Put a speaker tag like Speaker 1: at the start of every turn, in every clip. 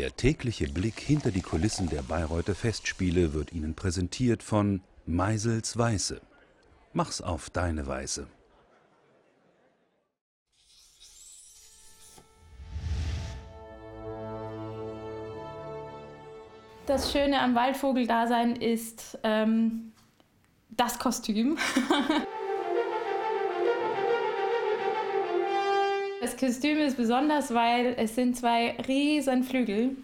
Speaker 1: Der tägliche Blick hinter die Kulissen der Bayreuther Festspiele wird Ihnen präsentiert von Meisels Weiße. Mach's auf deine Weise.
Speaker 2: Das Schöne am Waldvogeldasein ist ähm, das Kostüm. Das Kostüm ist besonders, weil es sind zwei riesen Flügel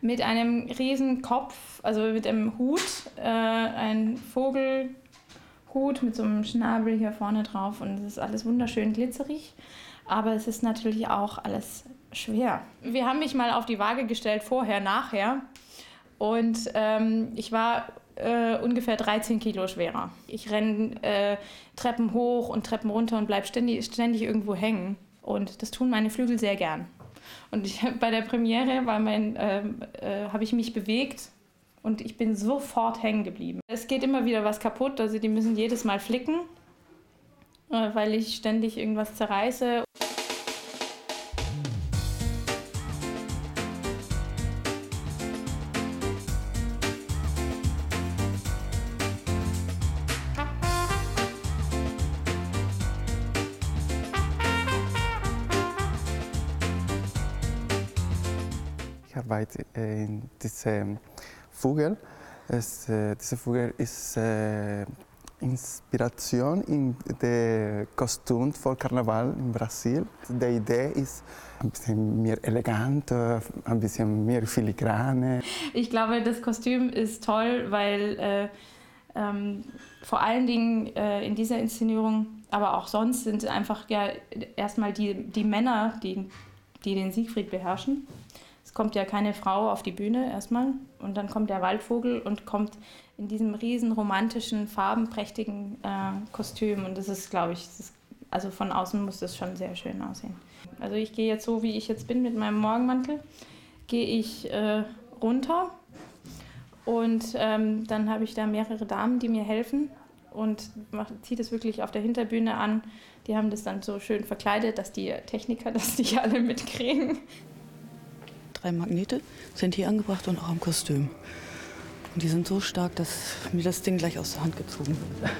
Speaker 2: mit einem riesen Kopf, also mit einem Hut, äh, ein Vogelhut mit so einem Schnabel hier vorne drauf und es ist alles wunderschön glitzerig, aber es ist natürlich auch alles schwer. Wir haben mich mal auf die Waage gestellt, vorher, nachher und ähm, ich war äh, ungefähr 13 Kilo schwerer. Ich renne äh, Treppen hoch und Treppen runter und bleibe ständig, ständig irgendwo hängen. Und das tun meine Flügel sehr gern. Und ich, bei der Premiere ähm, äh, habe ich mich bewegt und ich bin sofort hängen geblieben. Es geht immer wieder was kaputt, also die müssen jedes Mal flicken, äh, weil ich ständig irgendwas zerreiße.
Speaker 3: Ich arbeite in diesem Vogel. Es, äh, dieser Vogel ist äh, Inspiration in der Kostüm für Karneval in Brasil. Die Idee ist ein bisschen mehr elegant, äh, ein bisschen mehr filigrane.
Speaker 2: Ich glaube, das Kostüm ist toll, weil äh, ähm, vor allen Dingen äh, in dieser Inszenierung, aber auch sonst sind einfach ja erstmal die, die Männer, die, die den Siegfried beherrschen kommt ja keine Frau auf die Bühne erstmal und dann kommt der Waldvogel und kommt in diesem riesen romantischen, farbenprächtigen äh, Kostüm und das ist, glaube ich, ist, also von außen muss das schon sehr schön aussehen. Also ich gehe jetzt so, wie ich jetzt bin mit meinem Morgenmantel, gehe ich äh, runter und ähm, dann habe ich da mehrere Damen, die mir helfen und ziehe das wirklich auf der Hinterbühne an. Die haben das dann so schön verkleidet, dass die Techniker das nicht alle mitkriegen
Speaker 4: drei Magnete sind hier angebracht und auch am Kostüm. Und die sind so stark, dass mir das Ding gleich aus der Hand gezogen wird.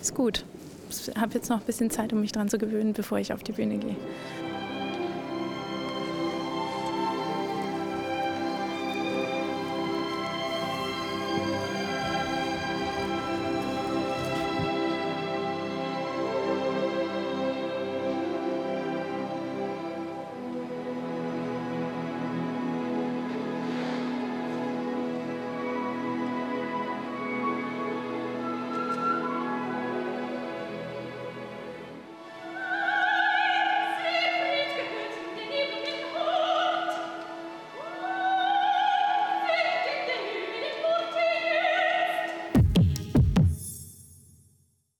Speaker 2: Ist gut. Ich habe jetzt noch ein bisschen Zeit, um mich dran zu gewöhnen, bevor ich auf die Bühne gehe.